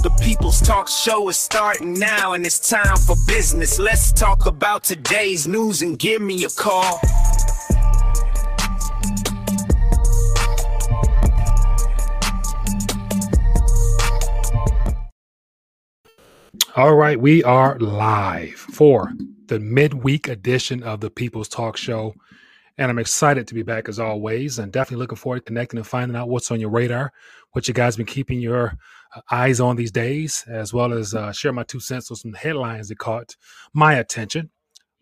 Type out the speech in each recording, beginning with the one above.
The People's Talk Show is starting now, and it's time for business. Let's talk about today's news and give me a call. All right, we are live for the midweek edition of the People's Talk Show. And I'm excited to be back as always, and definitely looking forward to connecting and finding out what's on your radar, what you guys been keeping your eyes on these days, as well as uh, share my two cents on some headlines that caught my attention.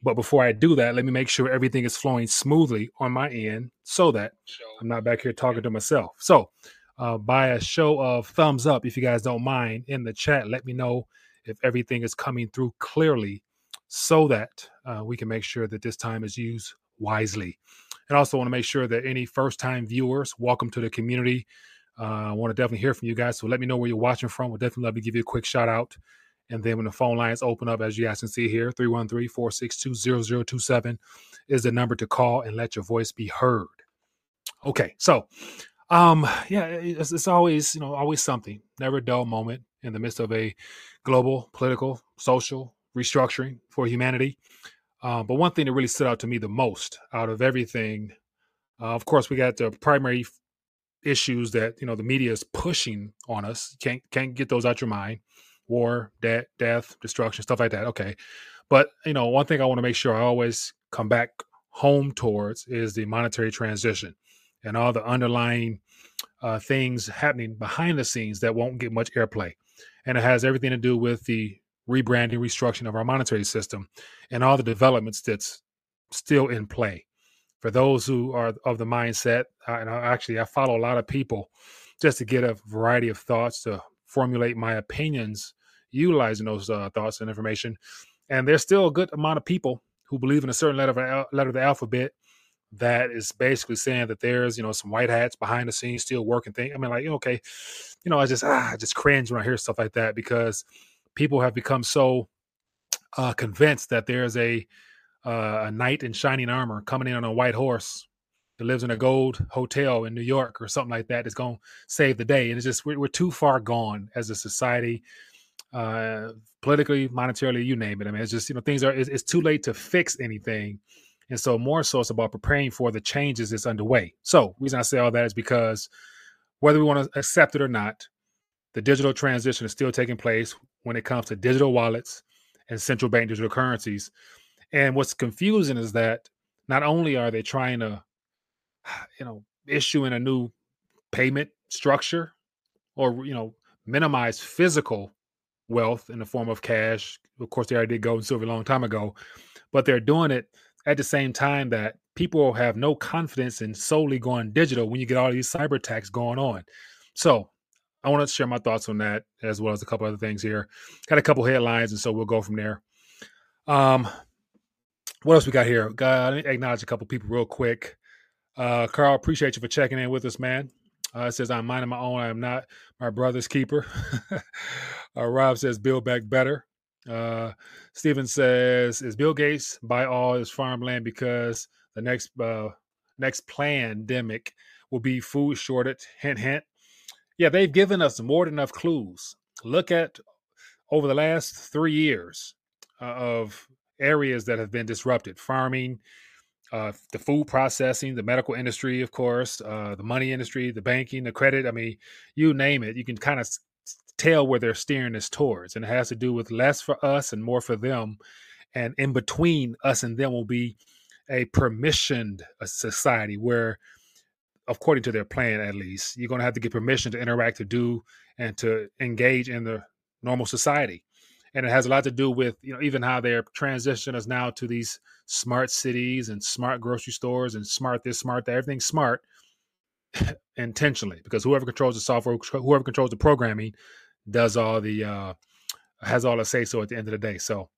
But before I do that, let me make sure everything is flowing smoothly on my end so that I'm not back here talking to myself. So, uh, by a show of thumbs up, if you guys don't mind, in the chat, let me know if everything is coming through clearly so that uh, we can make sure that this time is used wisely. And also want to make sure that any first time viewers, welcome to the community. Uh, I want to definitely hear from you guys. So let me know where you're watching from. We'll definitely love to give you a quick shout out. And then when the phone lines open up, as you guys can see here, 313 462 0027 is the number to call and let your voice be heard. Okay, so um, yeah, it's, it's always, you know, always something, never a dull moment in the midst of a global, political, social restructuring for humanity. Uh, but one thing that really stood out to me the most out of everything, uh, of course, we got the primary issues that you know the media is pushing on us. Can't can't get those out your mind. War, death, death, destruction, stuff like that. Okay, but you know one thing I want to make sure I always come back home towards is the monetary transition and all the underlying uh, things happening behind the scenes that won't get much airplay, and it has everything to do with the rebranding, restructuring of our monetary system, and all the developments that's still in play. For those who are of the mindset, uh, and I actually I follow a lot of people just to get a variety of thoughts to formulate my opinions utilizing those uh, thoughts and information. And there's still a good amount of people who believe in a certain letter of, letter of the alphabet that is basically saying that there's you know some white hats behind the scenes still working thing. I mean, like okay, you know, I just ah, I just cringe when I hear stuff like that because people have become so uh, convinced that there's a uh, a knight in shining armor coming in on a white horse that lives in a gold hotel in New York or something like that that's going to save the day. And it's just we're, we're too far gone as a society, uh, politically, monetarily, you name it. I mean, it's just you know things are it's, it's too late to fix anything. And so more so it's about preparing for the changes that's underway. So reason I say all that is because whether we want to accept it or not, the digital transition is still taking place when it comes to digital wallets and central bank digital currencies. And what's confusing is that not only are they trying to, you know, issue in a new payment structure or, you know, minimize physical wealth in the form of cash. Of course, they already did gold and silver a long time ago, but they're doing it at the same time that people have no confidence in solely going digital when you get all these cyber attacks going on. So I want to share my thoughts on that as well as a couple other things here. Got a couple headlines, and so we'll go from there. Um, what else we got here? Got me acknowledge a couple people real quick. Uh, Carl, appreciate you for checking in with us, man. Uh, says I'm minding my own. I am not my brother's keeper. uh, Rob says build back better. Uh, Steven says is Bill Gates buy all his farmland because the next uh, next pandemic will be food shortage. Hint, hint yeah, they've given us more than enough clues. Look at over the last three years uh, of areas that have been disrupted farming, uh, the food processing, the medical industry, of course, uh, the money industry, the banking, the credit. I mean, you name it. You can kind of tell where they're steering us towards. And it has to do with less for us and more for them. And in between us and them will be a permissioned uh, society where according to their plan at least you're going to have to get permission to interact to do and to engage in the normal society and it has a lot to do with you know even how they're transitioning us now to these smart cities and smart grocery stores and smart this smart that everything's smart intentionally because whoever controls the software whoever controls the programming does all the uh has all the say so at the end of the day so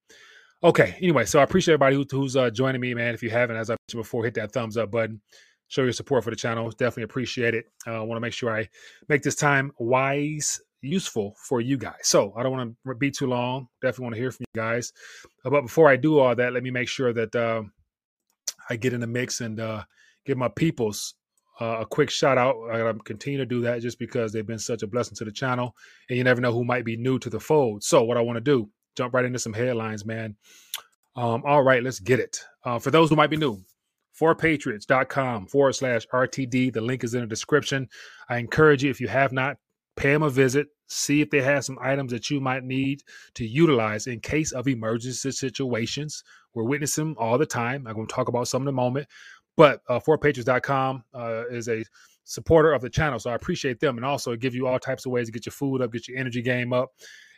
okay anyway so i appreciate everybody who, who's uh joining me man if you haven't as i mentioned before hit that thumbs up button show your support for the channel. Definitely appreciate it. Uh, I want to make sure I make this time wise, useful for you guys. So I don't want to be too long. Definitely want to hear from you guys. Uh, but before I do all that, let me make sure that uh, I get in the mix and uh, give my peoples uh, a quick shout out. I gotta continue to do that just because they've been such a blessing to the channel, and you never know who might be new to the fold. So, what I want to do, jump right into some headlines, man. Um, all right, let's get it. Uh, for those who might be new, 4patriots.com forward slash RTD. The link is in the description. I encourage you, if you have not, pay them a visit, see if they have some items that you might need to utilize in case of emergency situations. We're witnessing all the time. I'm going to talk about some in a moment. But uh, 4patriots.com uh, is a supporter of the channel, so I appreciate them, and also give you all types of ways to get your food up, get your energy game up,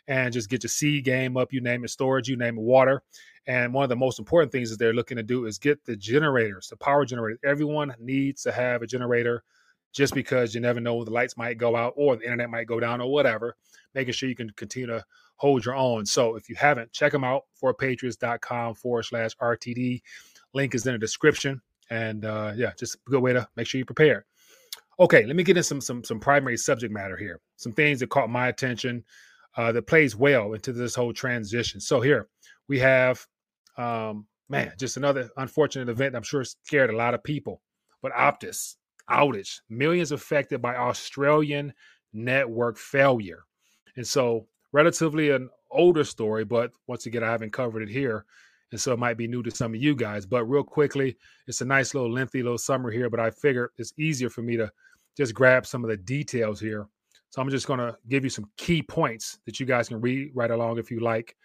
and just get your seed game up. You name it, storage, you name it, water. And one of the most important things that they're looking to do is get the generators, the power generators. Everyone needs to have a generator just because you never know the lights might go out or the internet might go down or whatever, making sure you can continue to hold your own. So if you haven't, check them out 4patriots.com forward slash RTD. Link is in the description. And uh, yeah, just a good way to make sure you prepare. Okay, let me get into some some some primary subject matter here. Some things that caught my attention uh, that plays well into this whole transition. So here we have, um, man, just another unfortunate event. I'm sure scared a lot of people. But Optus outage, millions affected by Australian network failure, and so relatively an older story. But once again, I haven't covered it here. And so it might be new to some of you guys. But real quickly, it's a nice little lengthy little summary here. But I figure it's easier for me to just grab some of the details here so I'm just going to give you some key points that you guys can read right along if you like,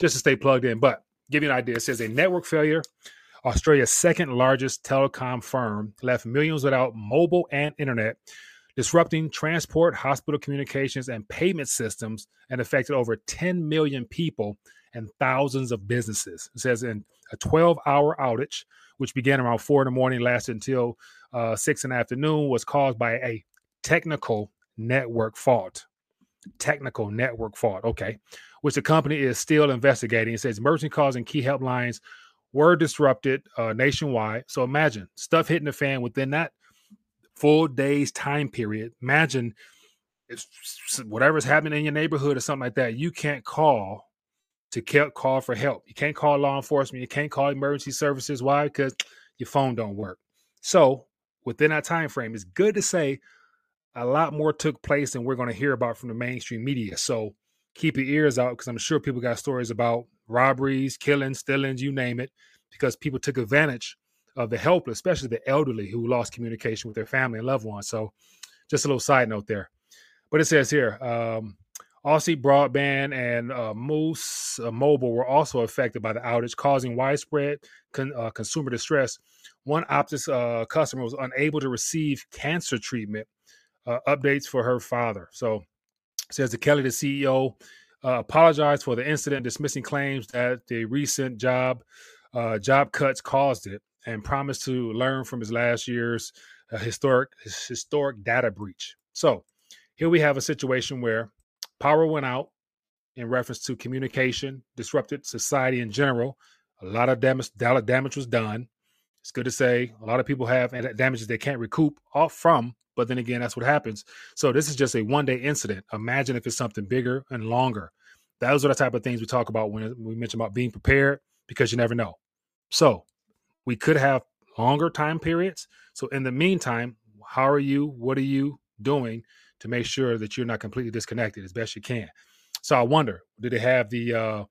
just to stay plugged in. But give you an idea, it says a network failure. Australia's second largest telecom firm left millions without mobile and internet, disrupting transport, hospital communications, and payment systems, and affected over 10 million people and thousands of businesses. It says in a 12 hour outage, which began around four in the morning, lasted until uh, six in the afternoon, was caused by a technical network fault. Technical network fault. Okay. Which the company is still investigating. It says emergency calls and key helplines were disrupted uh, nationwide. So imagine stuff hitting the fan within that full day's time period. Imagine if whatever's happening in your neighborhood or something like that, you can't call to call for help. You can't call law enforcement. You can't call emergency services. Why? Because your phone don't work. So within that time frame, it's good to say a lot more took place than we're going to hear about from the mainstream media. So keep your ears out because I'm sure people got stories about robberies, killings, stealings, you name it, because people took advantage of the helpless, especially the elderly who lost communication with their family and loved ones. So just a little side note there. But it says here, um, Aussie Broadband and uh, Moose uh, Mobile were also affected by the outage, causing widespread con- uh, consumer distress. One Optus uh, customer was unable to receive cancer treatment uh, updates for her father. So says the Kelly, the CEO, uh, apologized for the incident, dismissing claims that the recent job uh, job cuts caused it, and promised to learn from his last year's uh, historic historic data breach. So here we have a situation where power went out in reference to communication, disrupted society in general. A lot of damage, damage was done. It's good to say a lot of people have damages they can't recoup off from but then again, that's what happens. So this is just a one day incident. Imagine if it's something bigger and longer. Those are the type of things we talk about when we mention about being prepared because you never know. So we could have longer time periods. So in the meantime, how are you? What are you doing to make sure that you're not completely disconnected as best you can? So I wonder, do they have the uh,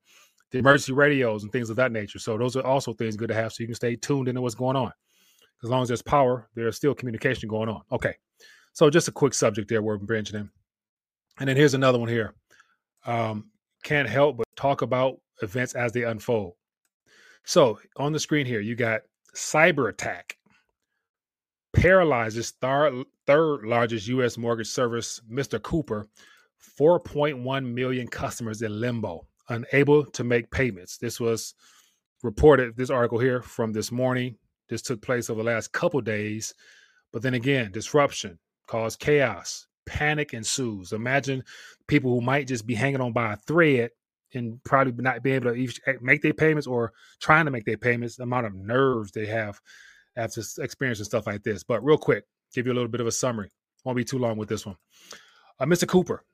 the emergency radios and things of that nature? So those are also things good to have so you can stay tuned into what's going on. As long as there's power, there's still communication going on. Okay. So just a quick subject there we're branching in. And then here's another one here. Um, can't help but talk about events as they unfold. So on the screen here, you got cyber attack paralyzes third, third largest U.S. mortgage service, Mr. Cooper, 4.1 million customers in limbo, unable to make payments. This was reported, this article here from this morning. This took place over the last couple days. But then again, disruption, cause chaos, panic ensues. Imagine people who might just be hanging on by a thread and probably not be able to eh, make their payments or trying to make their payments, the amount of nerves they have after experiencing stuff like this. But real quick, give you a little bit of a summary. Won't be too long with this one. Uh, Mr. Cooper,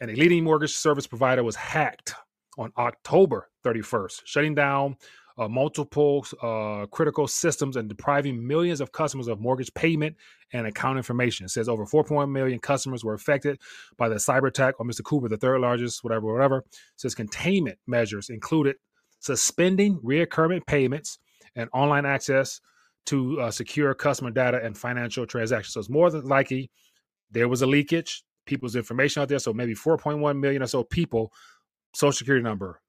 and a leading mortgage service provider, was hacked on October 31st, shutting down uh, multiple uh, critical systems and depriving millions of customers of mortgage payment and account information. It says over 4.1 million customers were affected by the cyber attack on Mr. Cooper, the third largest, whatever, whatever. It says containment measures included suspending reoccurring payments and online access to uh, secure customer data and financial transactions. So it's more than likely there was a leakage, people's information out there. So maybe 4.1 million or so people, social security number,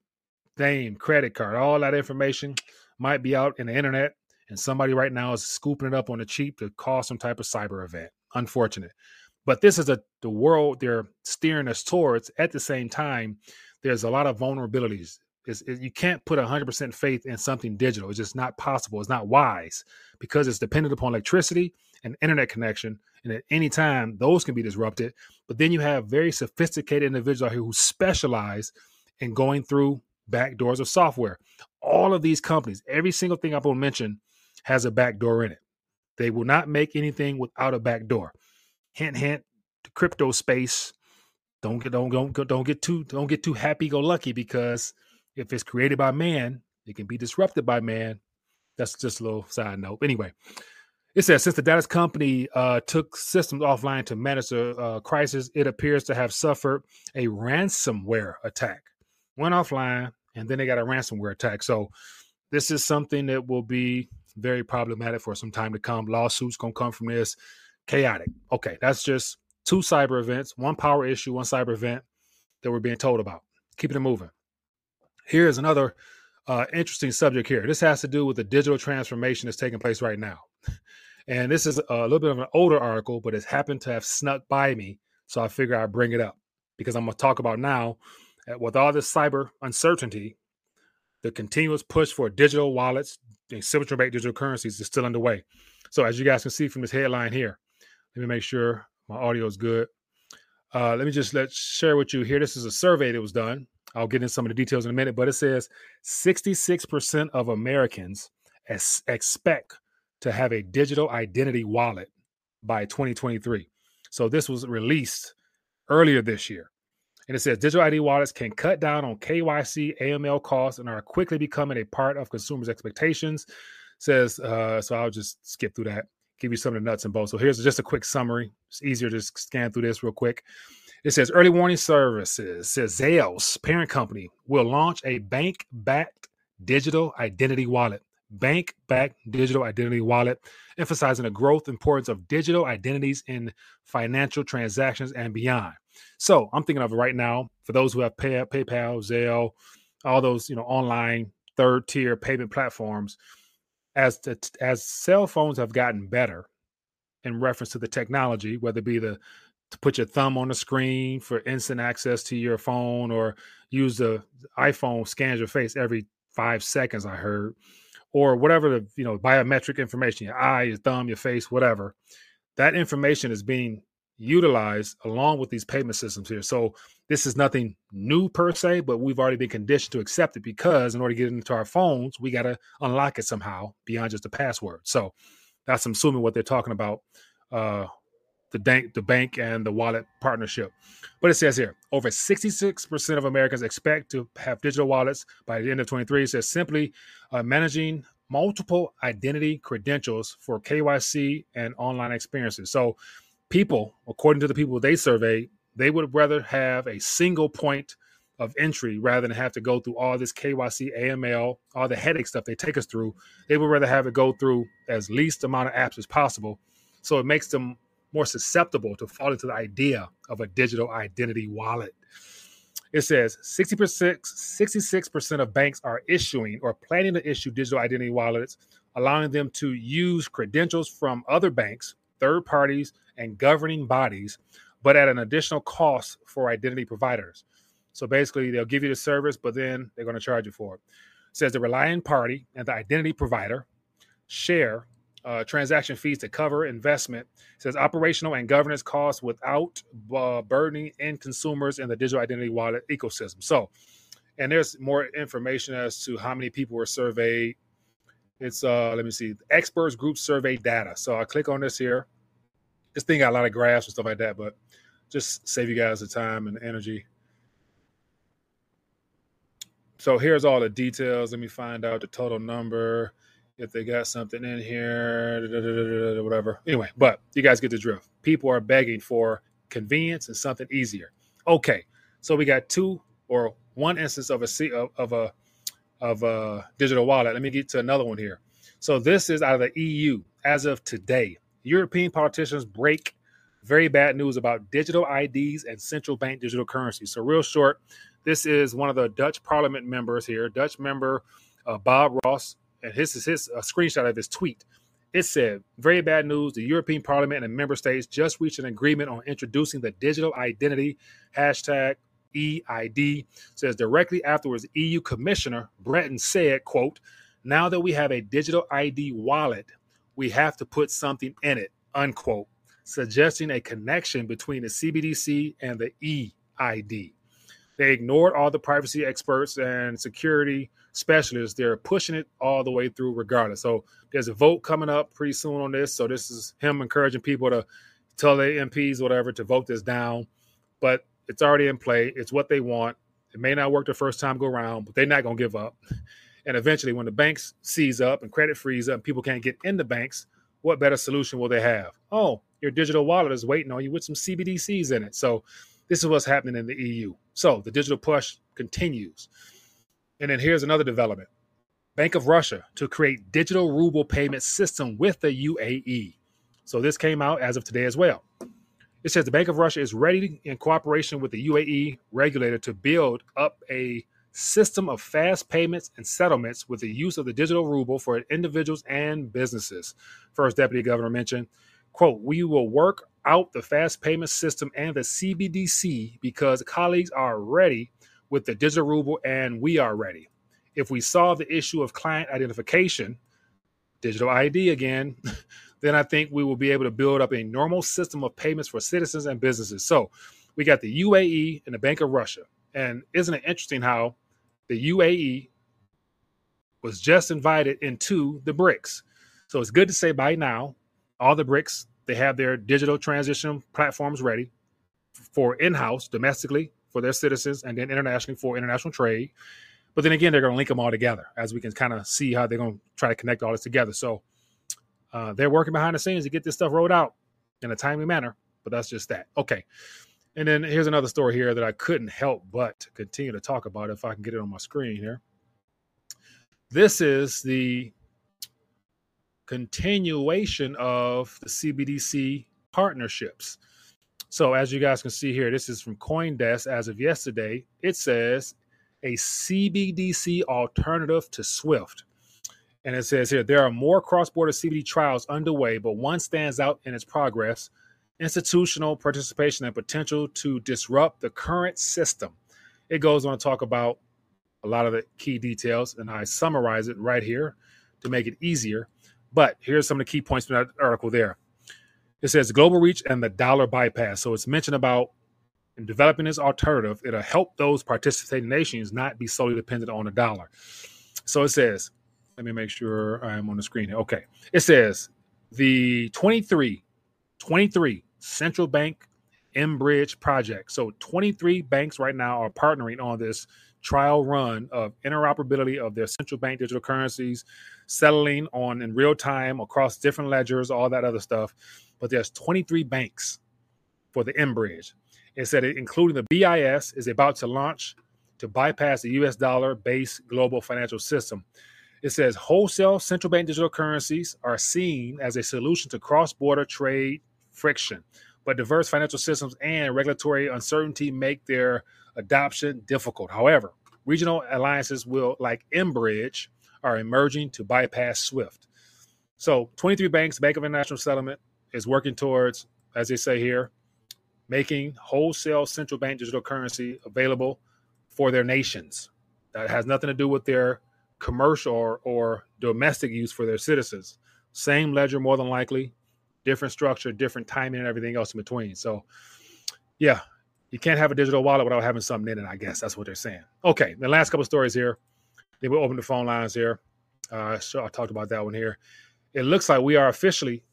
name, credit card, all that information might be out in the internet. And somebody right now is scooping it up on the cheap to cause some type of cyber event. Unfortunate. But this is a the world they're steering us towards. At the same time, there's a lot of vulnerabilities. It, you can't put 100% faith in something digital. It's just not possible. It's not wise because it's dependent upon electricity and internet connection. And at any time, those can be disrupted. But then you have very sophisticated individuals out here who specialize in going through back doors of software. All of these companies, every single thing I'm going to mention has a back door in it. They will not make anything without a back door. Hint, hint. The crypto space. Don't get don't don't don't get too don't get too happy go lucky because if it's created by man, it can be disrupted by man. That's just a little side note. Anyway, it says since the Dallas company uh, took systems offline to manage the uh, crisis, it appears to have suffered a ransomware attack. Went offline, and then they got a ransomware attack. So this is something that will be very problematic for some time to come. Lawsuits gonna come from this. Chaotic. Okay, that's just two cyber events, one power issue, one cyber event that we're being told about. Keeping it moving. Here's another uh, interesting subject here. This has to do with the digital transformation that's taking place right now. And this is a little bit of an older article, but it's happened to have snuck by me. So I figure I'd bring it up because I'm going to talk about now with all this cyber uncertainty, the continuous push for digital wallets and central bank digital currencies is still underway. So as you guys can see from this headline here, let me make sure my audio is good. Uh, let me just let share with you here. This is a survey that was done. I'll get into some of the details in a minute, but it says 66% of Americans expect to have a digital identity wallet by 2023. So this was released earlier this year. And it says digital ID wallets can cut down on KYC AML costs and are quickly becoming a part of consumers' expectations. It says uh, so. I'll just skip through that. Give you some of the nuts and bolts. So here's just a quick summary. It's easier to scan through this real quick. It says early warning services says Zelle's parent company will launch a bank-backed digital identity wallet bank backed digital identity wallet, emphasizing the growth importance of digital identities in financial transactions and beyond. So I'm thinking of it right now for those who have Pay, PayPal, Zelle, all those you know online third tier payment platforms. As the, as cell phones have gotten better in reference to the technology, whether it be the to put your thumb on the screen for instant access to your phone or use the iPhone scans your face every five seconds, I heard or whatever the you know biometric information your eye your thumb your face whatever that information is being utilized along with these payment systems here. So this is nothing new per se but we've already been conditioned to accept it because in order to get into our phones we got to unlock it somehow beyond just a password. So that's assuming what they're talking about uh the bank the bank and the wallet partnership but it says here over 66% of americans expect to have digital wallets by the end of 23 it says simply uh, managing multiple identity credentials for kyc and online experiences so people according to the people they surveyed they would rather have a single point of entry rather than have to go through all this KYC, AML, all the headache stuff they take us through. They would rather have it go through as least amount of apps as possible. So it makes them more susceptible to fall into the idea of a digital identity wallet. It says 60%, 66% of banks are issuing or planning to issue digital identity wallets, allowing them to use credentials from other banks, third parties, and governing bodies, but at an additional cost for identity providers. So basically, they'll give you the service, but then they're going to charge you for it. it says the relying party and the identity provider share uh, transaction fees to cover investment. It says operational and governance costs without uh, burdening end consumers in the digital identity wallet ecosystem. So, and there's more information as to how many people were surveyed. It's uh, let me see, experts group survey data. So I click on this here. This thing got a lot of graphs and stuff like that, but just save you guys the time and energy. So here's all the details. Let me find out the total number. If they got something in here, whatever. Anyway, but you guys get the drift. People are begging for convenience and something easier. Okay, so we got two or one instance of a of, of a of a digital wallet. Let me get to another one here. So this is out of the EU as of today. European politicians break very bad news about digital IDs and central bank digital currency. So real short, this is one of the Dutch Parliament members here, Dutch member uh, Rob Roos, and this is his a screenshot of his tweet. It said, "Very bad news. The European Parliament and member states just reached an agreement on introducing the digital identity hashtag EID." Says directly afterwards, EU Commissioner Breton said, "Quote." Now that we have a digital ID wallet, we have to put something in it, unquote, suggesting a connection between the CBDC and the EID. They ignored all the privacy experts and security specialists. They're pushing it all the way through, regardless. So there's a vote coming up pretty soon on this. So this is him encouraging people to tell their MPs, whatever, to vote this down. But it's already in play. It's what they want. It may not work the first time go around, but they're not going to give up. And eventually, when the banks seize up and credit freeze up and people can't get in the banks, what better solution will they have? Oh, your digital wallet is waiting on you with some CBDCs in it. So this is what's happening in the EU. So the digital push continues. And then here's another development. Bank of Russia to create digital ruble payment system with the UAE. So this came out as of today as well. It says the Bank of Russia is ready in cooperation with the UAE regulator to build up a system of fast payments and settlements with the use of the digital ruble for individuals and businesses. First Deputy Governor mentioned, quote, we will work out the fast payment system and the CBDC because colleagues are ready with the digital ruble and we are ready. If we solve the issue of client identification, digital ID again, then I think we will be able to build up a normal system of payments for citizens and businesses. So we got the UAE and the Bank of Russia. And isn't it interesting how the UAE was just invited into the BRICS? So it's good to say by now, all the BRICS, they have their digital transition platforms ready for in house, domestically, for their citizens, and then internationally for international trade. But then again, they're going to link them all together as we can kind of see how they're going to try to connect all this together. So uh, they're working behind the scenes to get this stuff rolled out in a timely manner. But that's just that. Okay. And then here's another story here that I couldn't help but continue to talk about if I can get it on my screen here. This is the continuation of the CBDC partnerships. So, as you guys can see here, this is from Coindesk as of yesterday. It says a CBDC alternative to SWIFT. And it says here there are more cross border CBD trials underway, but one stands out in its progress institutional participation and potential to disrupt the current system. It goes on to talk about a lot of the key details, and I summarize it right here to make it easier. But here's some of the key points from that article there. It says global reach and the dollar bypass. So it's mentioned about in developing this alternative, it'll help those participating nations not be solely dependent on the dollar. So it says, let me make sure I'm on the screen here. Okay. It says the 23, 23 central bank mBridge project. So 23 banks right now are partnering on this trial run of interoperability of their central bank digital currencies, settling on in real time across different ledgers, all that other stuff. But there's 23 banks for the mBridge. It said, it, including the BIS, is about to launch to bypass the US dollar based global financial system. It says wholesale central bank digital currencies are seen as a solution to cross border trade friction, but diverse financial systems and regulatory uncertainty make their adoption difficult. However, regional alliances will, like mBridge, are emerging to bypass SWIFT. So, 23 banks, Bank of International Settlement, is working towards, as they say here, making wholesale central bank digital currency available for their nations. That has nothing to do with their commercial or, or domestic use for their citizens. Same ledger, more than likely, different structure, different timing, and everything else in between. So, yeah, you can't have a digital wallet without having something in it. I guess that's what they're saying. Okay, the last couple stories here. Then we'll open the phone lines here. Uh, so I talked about that one here. It looks like we are officially,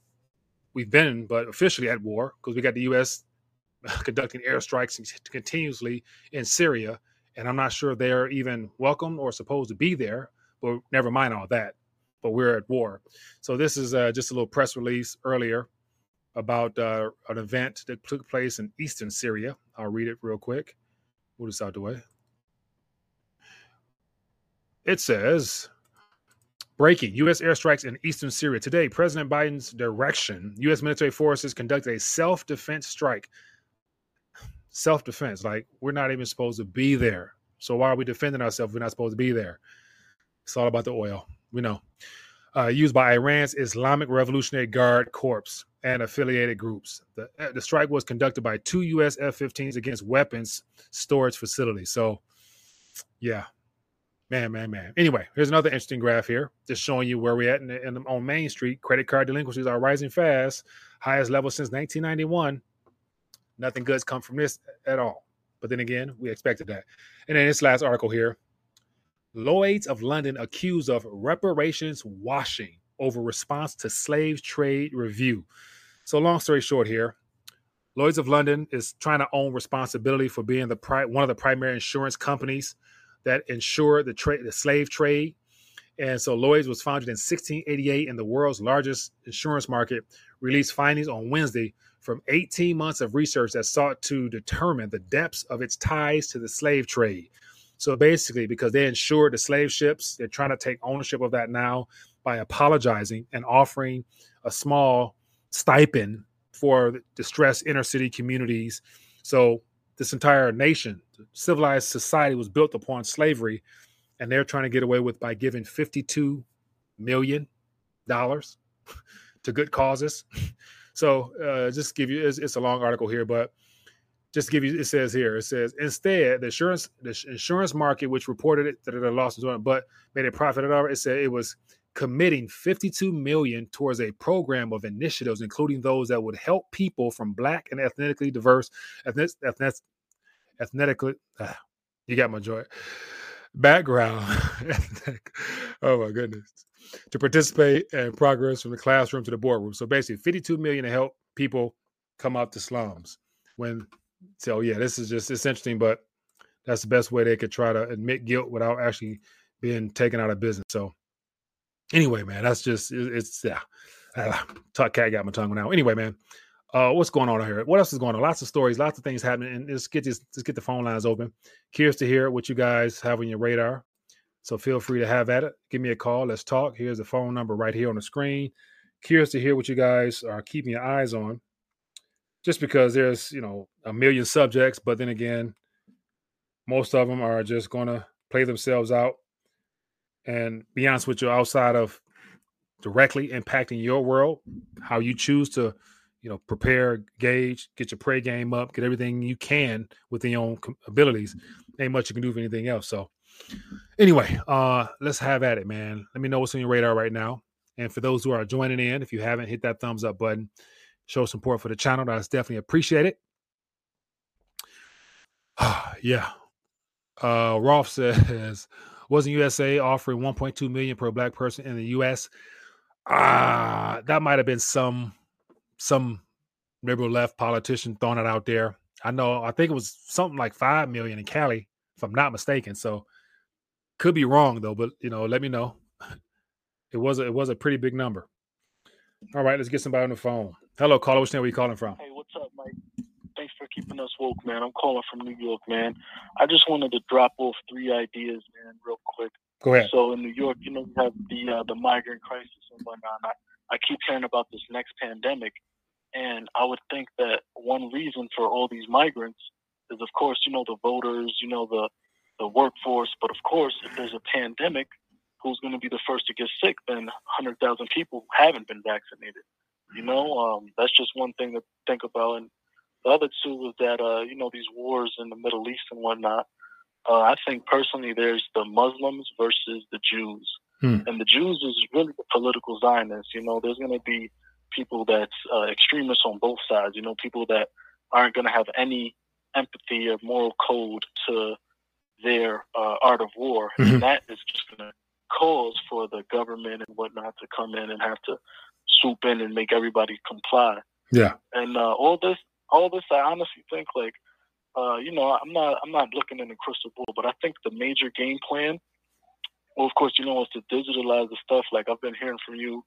we've been, but officially at war because we got the U.S. conducting airstrikes continuously in Syria and I'm not sure they're even welcome or supposed to be there. But never mind all that. But we're at war. So this is uh, just a little press release earlier about uh, an event that took place in eastern Syria. I'll read it real quick. Move this out the way. It says Breaking U.S. airstrikes in eastern Syria. Today, President Biden's direction, U.S. military forces conducted a self defense strike. Self defense, like we're not even supposed to be there. So why are we defending ourselves? We're not supposed to be there. It's all about the oil. We know. Uh, used by Iran's Islamic Revolutionary Guard Corps and affiliated groups. The, uh, the strike was conducted by two U.S. F 15s against weapons storage facilities. So, yeah, Man, man, man. Anyway, here's another interesting graph here, just showing you where we're at in, in, on Main Street. Credit card delinquencies are rising fast, highest level since 1991. Nothing good's come from this at all. But then again, we expected that. And then this last article here Lloyds of London accused of reparations washing over response to slave trade review. So, long story short, here, Lloyds of London is trying to own responsibility for being the pri- one of the primary insurance companies that ensured the trade, the slave trade. And so Lloyd's was founded in 1688 in the world's largest insurance market, released findings on Wednesday from 18 months of research that sought to determine the depths of its ties to the slave trade. So basically, because they insured the slave ships, they're trying to take ownership of that now by apologizing and offering a small stipend for distressed inner city communities. So this entire nation, civilized society was built upon slavery, and they're trying to get away with by giving 52 million dollars to good causes. So uh, just give you it's, it's, a long article here, but just give you it says here it says instead the insurance the insurance market which reported it that it lost but made a profit at all. It said it was committing 52 million towards a program of initiatives including those that would help people from black and ethnically diverse ethnic, ethnic, ethnically uh, you got my joy background. Oh my goodness to participate and progress from the classroom to the boardroom. So basically 52 million to help people come out the slums when so yeah this is just it's interesting but that's the best way they could try to admit guilt without actually being taken out of business. So anyway, man, that's just it's yeah. Uh, cat got my tongue now. Anyway, man, uh, what's going on here? What else is going on? Lots of stories, lots of things happening, and let's get this, let's get the phone lines open. Curious to hear what you guys have on your radar. So feel free to have at it. Give me a call. Let's talk. Here's the phone number right here on the screen. Curious to hear what you guys are keeping your eyes on. Just because there's you know a million subjects, but then again, most of them are just going to play themselves out and be honest with you, outside of directly impacting your world, how you choose to, you know, prepare, gauge, get your prey game up, get everything you can within your own abilities. Ain't much you can do for anything else. So, anyway, uh, let's have at it, man. Let me know what's on your radar right now. And for those who are joining in, if you haven't hit that thumbs up button, show support for the channel. That's definitely appreciate appreciated. yeah. Uh, Rolf says, wasn't USA offering 1.2 million per black person in the US? Ah, that might have been some some liberal left politician throwing it out there. I know. I think it was something like five million in Cali, if I'm not mistaken. So could be wrong though, but you know, let me know. It was a, it was a pretty big number. All right, let's get somebody on the phone. Hello, caller. Which name are you calling from? Hey, what's up, Mike? Thanks for keeping us woke, man. I'm calling from New York, man. I just wanted to drop off three ideas, man, real quick. Go ahead. So in New York, you know, we have the uh, the migrant crisis and whatnot. I, I keep hearing about this next pandemic, and I would think that one reason for all these migrants is, of course, you know, the voters, you know, the the workforce. But of course, if there's a pandemic, who's going to be the first to get sick? Then 100,000 people haven't been vaccinated. You know, um, that's just one thing to think about. And the other two is that uh, you know these wars in the Middle East and whatnot. Uh, I think personally, there's the Muslims versus the Jews, hmm. and the Jews is really the political Zionists. You know, there's going to be people that's uh, extremists on both sides. You know, people that aren't going to have any empathy or moral code to their uh, art of war, mm-hmm. and that is just going to cause for the government and whatnot to come in and have to swoop in and make everybody comply. Yeah. And uh, all this all this, I honestly think like uh, you know, I'm not I'm not looking in the crystal ball, but I think the major game plan. Well, of course, you know, is to digitalize the stuff. Like I've been hearing from you,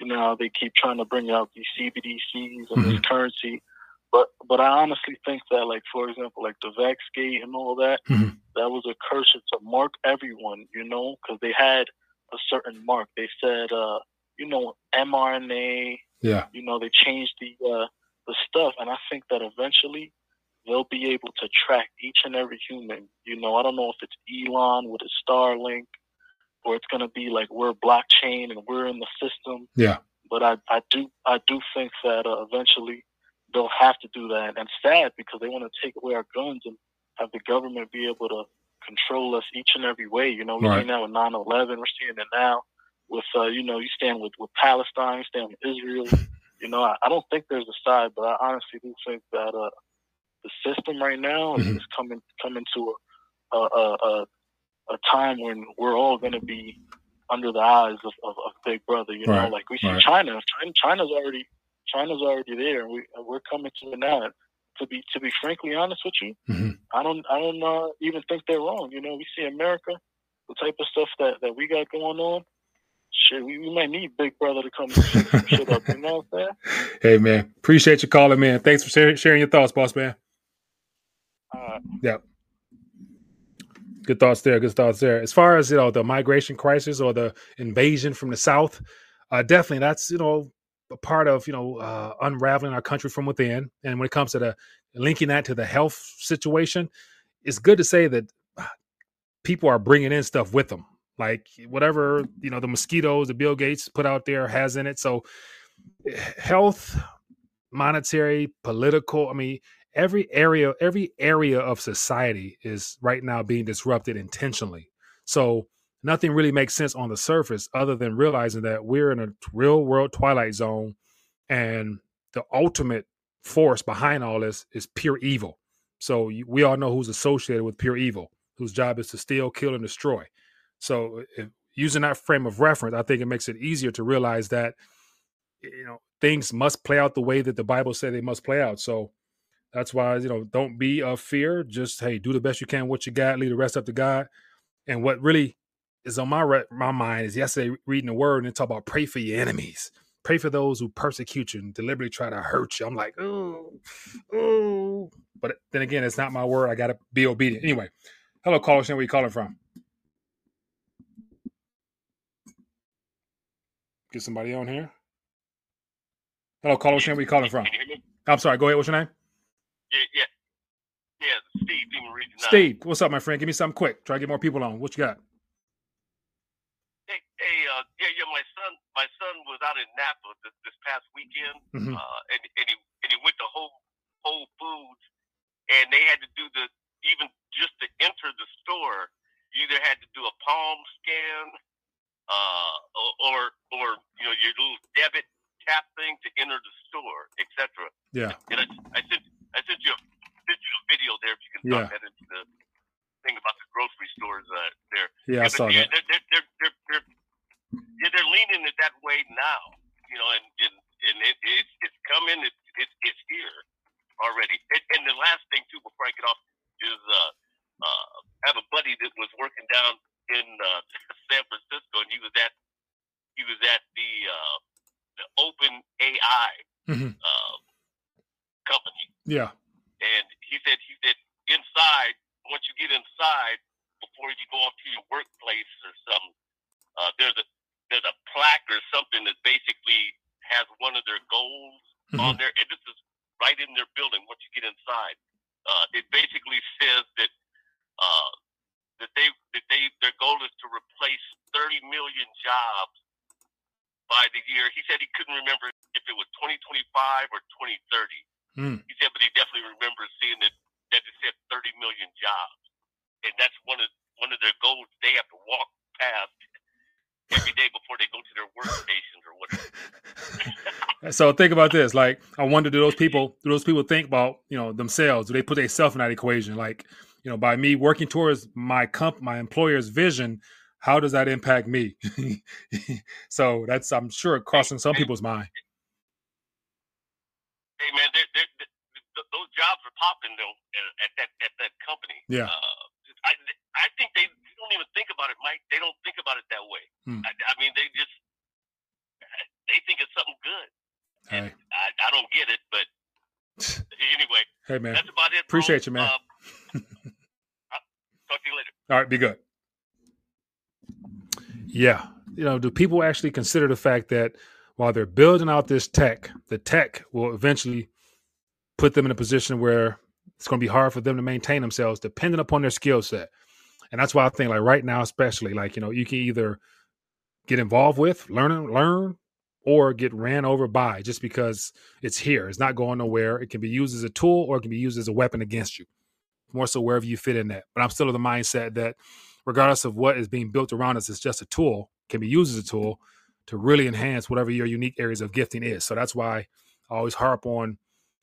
you know, they keep trying to bring out these CBDCs and mm-hmm. this currency. But but I honestly think that, like for example, like the Vaxgate and all that, mm-hmm. that was a curse to mark everyone, you know, because they had a certain mark. They said, uh, you know, mRNA. Yeah. You know, they changed the uh, the stuff, and I think that eventually they'll be able to track each and every human. You know, I don't know if it's Elon with his Starlink, or it's gonna be like we're blockchain and we're in the system. Yeah. But I, I do I do think that uh, eventually they'll have to do that, and sad because they want to take away our guns and have the government be able to control us each and every way. You know, we're right. seeing that with 9/11. We're seeing it now with uh, you know, you stand with with Palestine, you stand with Israel. You know, I, I don't think there's a side, but I honestly do think that uh, the system right now mm-hmm. is coming coming to a a, a a time when we're all going to be under the eyes of, of, of Big Brother. You know, right. like we see right. China. China. China's already China's already there, and we we're coming to it now. To be to be frankly honest with you, mm-hmm. I don't I don't uh, even think they're wrong. You know, we see America, the type of stuff that, that we got going on. Shit, we, we might need Big Brother to come shit up. You know what I'm saying? Hey man, appreciate you calling, man. Thanks for sharing, sharing your thoughts, boss man. Uh, yeah. Good thoughts there. Good thoughts there. As far as you know, the migration crisis or the invasion from the south, uh, definitely that's you know a part of you know uh, unraveling our country from within. And when it comes to the linking that to the health situation, it's good to say that uh, people are bringing in stuff with them, like whatever you know the mosquitoes the Bill Gates put out there has in it. So eh, health, monetary, political. I mean, every area, every area of society is right now being disrupted intentionally. So nothing really makes sense on the surface other than realizing that we're in a real world twilight zone and the ultimate force behind all this is pure evil. So we all know who's associated with pure evil, whose job is to steal, kill, and destroy. So if, using that frame of reference, I think it makes it easier to realize that you know things must play out the way that the Bible said they must play out. So that's why you know don't be of fear. Just hey, do the best you can. What you got, leave the rest up to God. And what really is on my re- my mind is yesterday reading the word and it talk about pray for your enemies. Pray for those who persecute you and deliberately try to hurt you. I'm like, oh, oh. But then again, it's not my word. I gotta be obedient. Anyway, hello, caller. Where you calling from? Get somebody on here. Hello, caller. Where you calling from? I'm sorry. Go ahead. What's your name? Yeah, yeah, yeah. Steve, Steve, what's up, my friend? Give me something quick. Try to get more people on. What you got? Hey, hey, uh, yeah, yeah. My son, my son was out in Napa this, this past weekend, mm-hmm. uh, and, and he and he went to Whole Whole Foods, and they had to do the even just to enter the store, you either had to do a palm scan, uh, or, or you know your little debit tap thing to enter the store, etc. Yeah. And I, I sent I sent you a sent you a video there if you can yeah. that into the thing about the grocery stores uh, there. Yeah, yeah I saw that. They're, they're, they're, they're, yeah, they're leaning it that way now. You know, and and, and it, it it's coming. It, it it's here already. And, and the last thing too, before I get off, is uh, uh, I have a buddy that was working down in uh, San Francisco, and he was at he was at the uh, the Open AI mm-hmm. uh, company. Yeah, and he said he said inside once you get inside before you go off to your workplace or something, uh, there's a there's a plaque or something that basically has one of their goals mm-hmm. on there, and this is right in their building. Once you get inside, uh, it basically says that uh, that they that they their goal is to replace 30 million jobs by the year. He said he couldn't remember if it was 2025 or 2030. Mm. He said, but he definitely remembers seeing that that it said 30 million jobs, and that's one of one of their goals. They have to walk past every day before they go to their workstations or whatever. so think about this. Like, I wonder, do those people, do those people think about, you know, themselves? Do they put themselves in that equation? Like, you know, by me working towards my comp, my employer's vision, how does that impact me? so that's, I'm sure, crossing some people's mind. Hey man, they're, they're, those jobs are popping though at that at that company. Yeah. Uh, I I think they don't even think about it, Mike. They don't think about it that way. Hmm. I, I mean, they just they think it's something good. And Hey, I, I don't get it, but anyway, hey man. that's about it. bro. Appreciate you, man. Uh, talk to you later. All right, be good. Yeah. You know, do people actually consider the fact that while they're building out this tech, the tech will eventually put them in a position where it's going to be hard for them to maintain themselves depending upon their skill set. And that's why I think like right now, especially like, you know, you can either get involved with, learn, learn, or get ran over by just because it's here. It's not going nowhere. It can be used as a tool or it can be used as a weapon against you. More so wherever you fit in that. But I'm still of the mindset that regardless of what is being built around us, it's just a tool, can be used as a tool to really enhance whatever your unique areas of gifting is. So that's why I always harp on,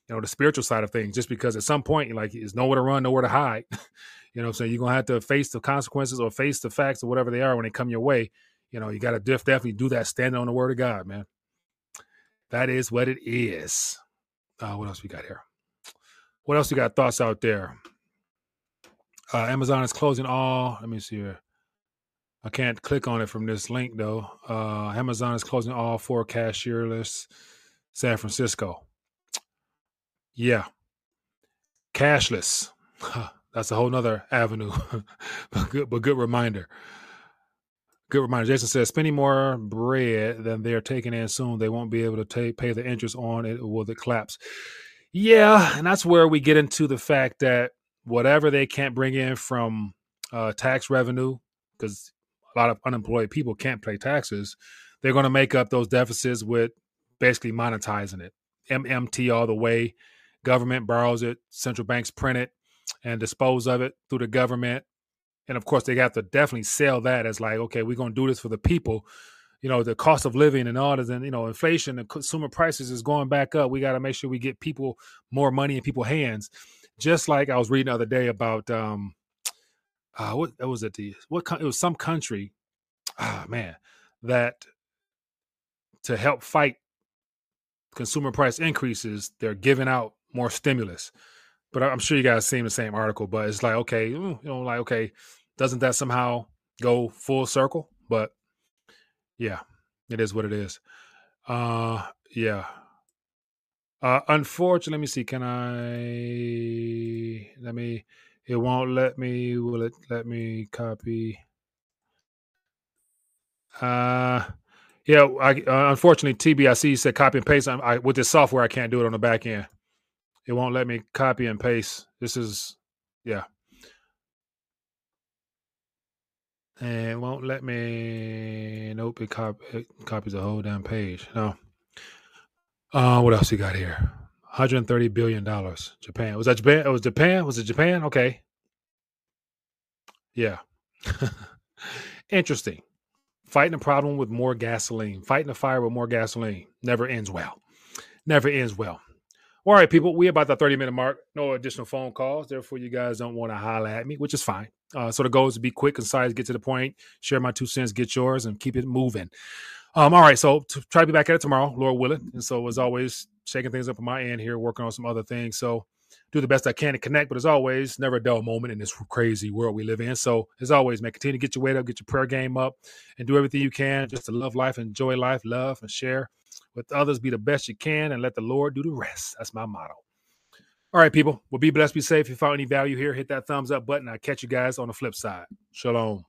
you know, the spiritual side of things, just because at some point, like, there's nowhere to run, nowhere to hide. you know saying? You're going to have to face the consequences or face the facts or whatever they are when they come your way. You know, you got to def- definitely do that standing on the word of God, man. That is what it is. Uh, what else we got here? What else we got thoughts out there? Uh, Amazon is closing all. Let me see here. I can't click on it from this link though. Uh, Amazon is closing all four cashierless San Francisco. Yeah, cashless. That's a whole nother avenue, but good, but good reminder. Good reminder. Jason says, spending more bread than they're taking in soon, they won't be able to take, pay the interest on it. Will it collapse? Yeah, and that's where we get into the fact that whatever they can't bring in from uh, tax revenue, because a lot of unemployed people can't pay taxes, they're going to make up those deficits with basically monetizing it. MMT all the way. Government borrows it, central banks print it and dispose of it through the government. And of course, they have to definitely sell that as like, okay, we're going to do this for the people. You know, the cost of living and all this, and you know, inflation and consumer prices is going back up. We got to make sure we get people more money in people's hands. Just like I was reading the other day about, um, uh, what, was it? The what it was some country, ah man, that to help fight consumer price increases, they're giving out more stimulus. But I'm sure you guys seen the same article. But it's like, okay, you know, like okay, doesn't that somehow go full circle? But yeah, it is what it is. Uh, yeah. Uh, unfortunately, let me see. Can I? Let me. It won't let me. Will it let me copy? Uh, yeah. I, uh, unfortunately, TBIC said copy and paste. I, I, with this software, I can't do it on the back end. It won't let me copy and paste. This is, yeah. And it won't let me. Nope. It, cop, it copies the whole damn page. No. Uh, what else we got here? 130 billion dollars. Japan. Was that Japan? It was Japan. Was it Japan? Okay. Yeah. Interesting. Fighting a problem with more gasoline. Fighting a fire with more gasoline. Never ends well. Never ends well. All right, people. We about the 30 minute mark. No additional phone calls. Therefore, you guys don't want to holler at me, which is fine. Uh, so the goal is to be quick, concise, get to the point, share my two cents, get yours, and keep it moving. Um, all right, so to try to be back at it tomorrow, Lord willing. And so as always, shaking things up on my end here, working on some other things. So do the best I can to connect, but as always, never a dull moment in this crazy world we live in. So as always, man, continue to get your weight up, get your prayer game up, and do everything you can just to love life, enjoy life, love, and share with others. Be the best you can, and let the Lord do the rest. That's my motto. All right, people. Well, be blessed, be safe. If you found any value here, hit that thumbs up button. I'll catch you guys on the flip side. Shalom.